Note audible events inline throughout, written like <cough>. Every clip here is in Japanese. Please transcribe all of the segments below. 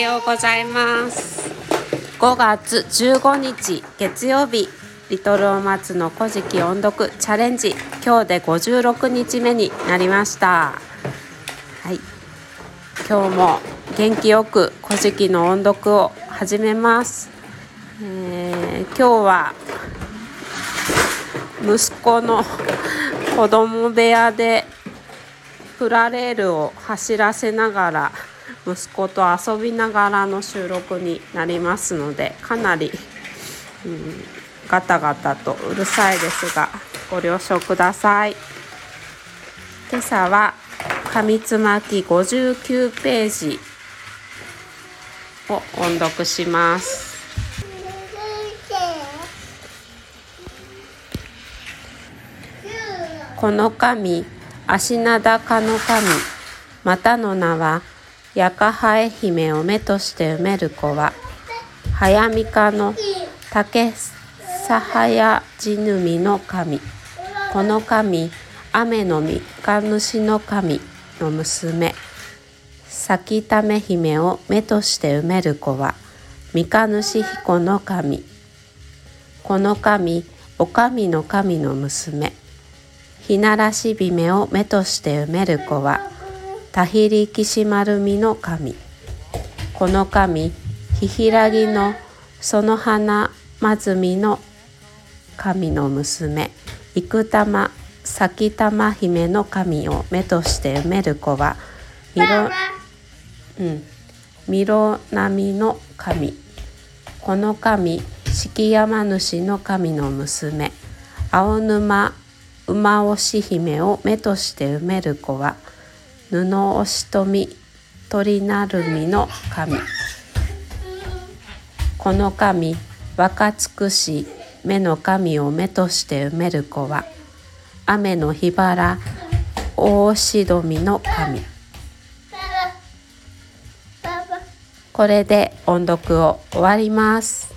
ようございます。5月15日月曜日リトルお松の古事記音読チャレンジ今日で56日目になりました。はい。今日も元気よく古事記の音読を始めます、えー、今日は息子の子供部屋でプラレールを走らせながら息子と遊びながらの収録になりますのでかなり、うん、ガタガタとうるさいですがご了承ください。今朝は紙つまき59ページを音読します。この紙足名高の神またの名はヤカハエ姫を目として埋める子は早見かの竹サハヤジヌミの神。この神雨の実か主の神の娘。咲ため姫を目として埋める子は三日主彦の神。この神お神の神の娘。ひならし姫を目として埋める子はたひりきし丸みの神。この神ひひらぎのその花まずみの神の娘。生玉咲玉姫の神を目として埋める子はみろ、うん、みろなみの神。この神敷山主の神の娘。青沼馬押し姫を目として埋める子は布押しとみ鳥なるみの神。この神若尽くし目の神を目として埋める子は雨の日原大しどみの神。これで音読を終わります。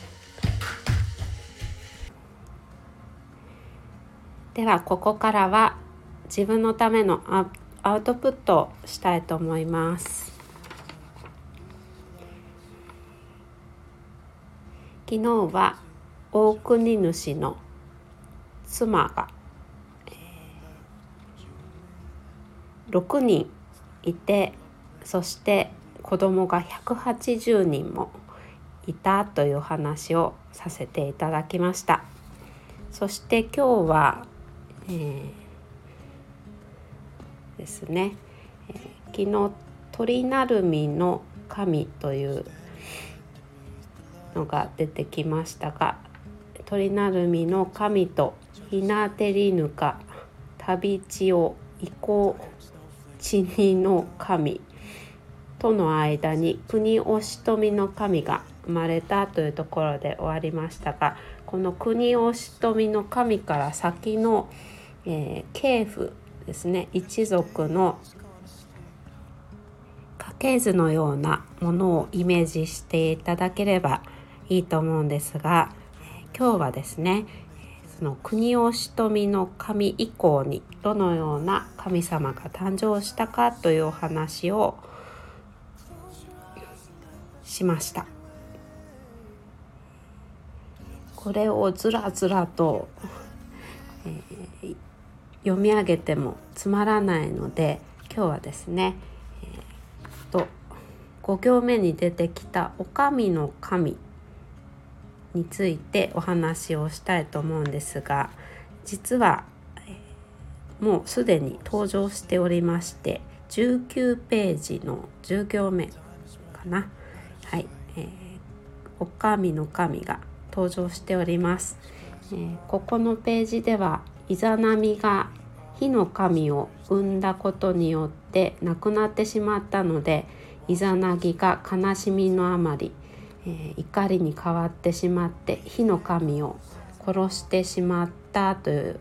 ではここからは自分のためのアウトプットしたいと思います。昨日は大国主の妻が、6人いてそして子供が180人もいたという話をさせていただきました。そして今日は、えーですね、えー、昨日鳥なるみの神というのが出てきましたが鳥なるみの神とひなてりぬか旅地を移行地にの神との間に国おしとみの神が生まれたというところで終わりましたがこの国おしとみの神から先の、えー、系譜ですね一族の家系図のようなものをイメージしていただければいいと思うんですが今日はですねその国をしとみの神以降にどのような神様が誕生したかというお話をしました。これをずらずらと、えー、読み上げてもつまらないので今日はですね、えー、と5行目に出てきた「お上の神」についてお話をしたいと思うんですが実は、えー、もうすでに登場しておりまして19ページの10行目かな。はい、えー、お上の神が登場しております。えー、ここのページではイザナミが火の神を生んだことによって亡くなってしまったのでイザナギが悲しみのあまり、えー、怒りに変わってしまって火の神を殺してしまったという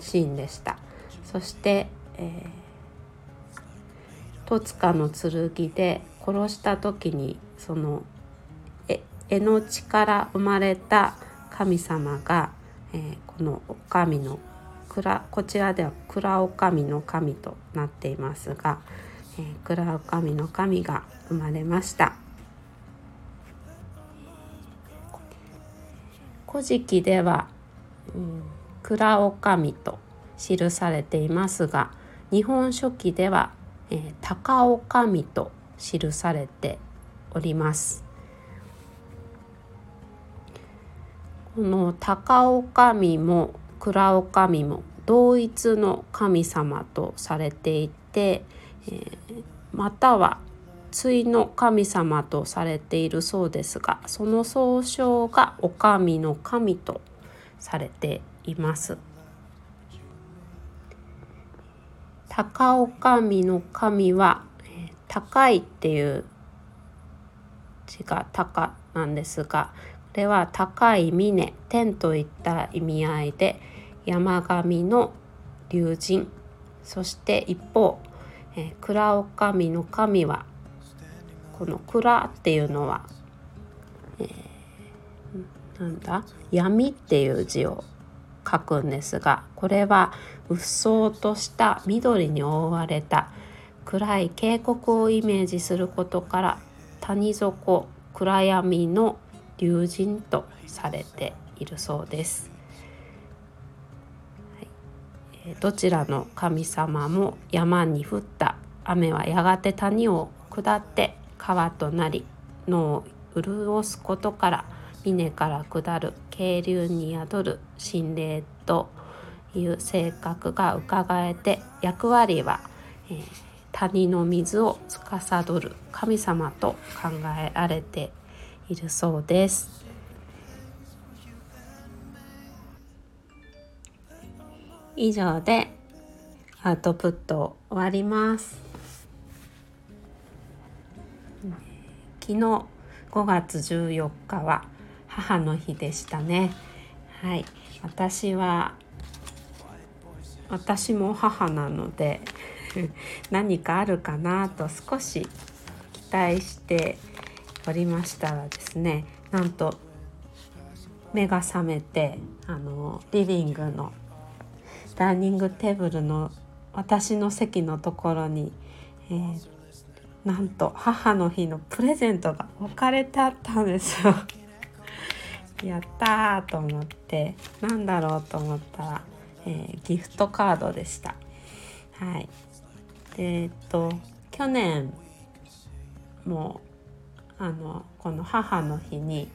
シーンでした。そして、えー、戸塚の剣で殺した時にその絵の血から生まれた神様がえー、この神のこちらでは蔵女将の神となっていますが、えー、蔵神の神が生まれました。古事記では、うん、蔵お神と記されていますが日本書紀では、えー、高お神と記されております。この高お神も蔵お神も同一の神様とされていて、えー、または対の神様とされているそうですがその総称がお神の神とされています。高お神の神は高いっていう字が高なんですがれは高い峰天といった意味合いで山神の龍神そして一方、えー、蔵お神の神はこの蔵っていうのは、えー、なんだ？闇っていう字を書くんですがこれはうっそうとした緑に覆われた暗い渓谷をイメージすることから谷底暗闇の龍神とされているそうです。どちらの神様も山に降った雨はやがて谷を下って川となり野を潤すことから峰から下る渓流に宿る心霊という性格がうかがえて役割は、えー、谷の水を司る神様と考えられているそうです。以上でアウトプット終わります。昨日5月14日は母の日でしたね。はい。私は私も母なので <laughs> 何かあるかなと少し期待しておりましたらですねなんと目が覚めてあのリビングのダイニングテーブルの私の席のところに、えー、なんと母の日のプレゼントが置かれてあったんですよ。<laughs> やったーと思ってなんだろうと思ったら、えー、ギフトカードでした。はい、でえっと去年もあのこの母の日に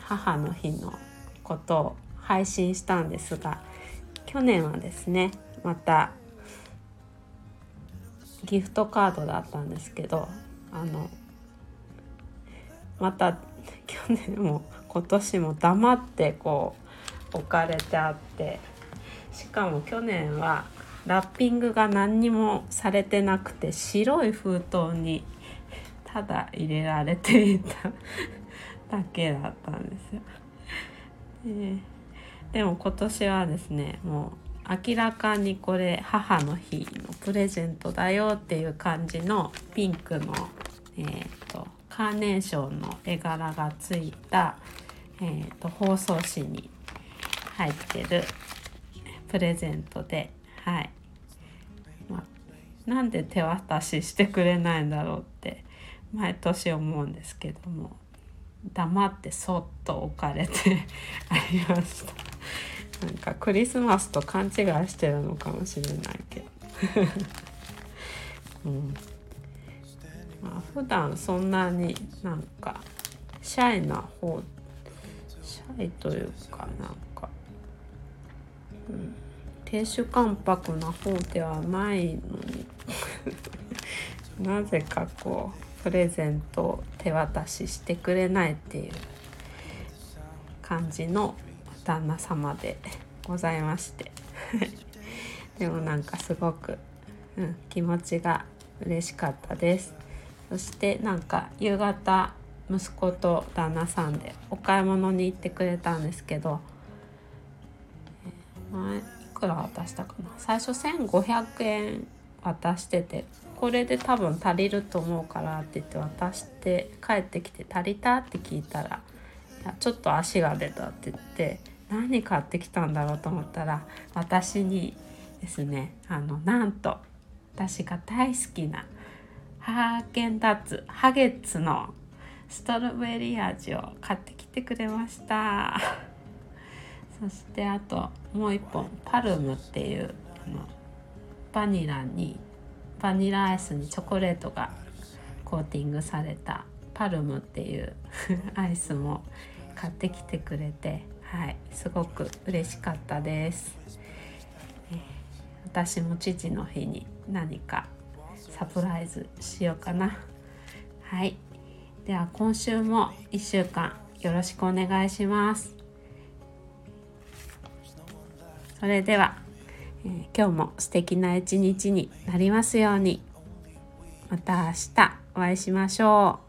母の日のことを配信したんですが去年はですねまたギフトカードだったんですけどあのまた去年も今年も黙ってこう置かれてあってしかも去年はラッピングが何にもされてなくて白い封筒にただ入れられていた <laughs> だけだったんですよ。でも今年はですねもう明らかにこれ母の日のプレゼントだよっていう感じのピンクの、えーと、カーネーションの絵柄がついた、えーと、包装紙に入ってるプレゼントではい、まあ、なんで手渡ししてくれないんだろうって毎年思うんですけども黙ってそっと置かれてありました。<laughs> なんかクリスマスと勘違いしてるのかもしれないけど、<laughs> うん。まあ、普段そんなになんかシャイな方シャイというかなんか、うん、亭主関白な方ではないのに。<laughs> なぜかこうプレゼントを手渡ししてくれないっていう感じの旦那様でございまして。<laughs> でもなんかすごく、うん、気持ちが嬉しかったです。そしてなんか夕方息子と旦那さんでお買い物に行ってくれたんですけど、えー、いくら渡したかな？最初1500円渡してて。これで多分足りると思うからって言って渡して帰ってきて足りたって聞いたら「いやちょっと足が出た」って言って何買ってきたんだろうと思ったら私にですねあのなんと私が大好きなハーゲンダッツハゲッツのストロベリー味を買ってきてくれました。そしてあともう一本パルムっていうあのバニラにバニラアイスにチョコレートがコーティングされたパルムっていう <laughs> アイスも買ってきてくれてはいすごく嬉しかったです、私も父の日に何かサプライズしようかな。はい。では今週も1週間よろしくお願いします。それでは、えー、今日も素敵な一日になりますように。また明日お会いしましょう。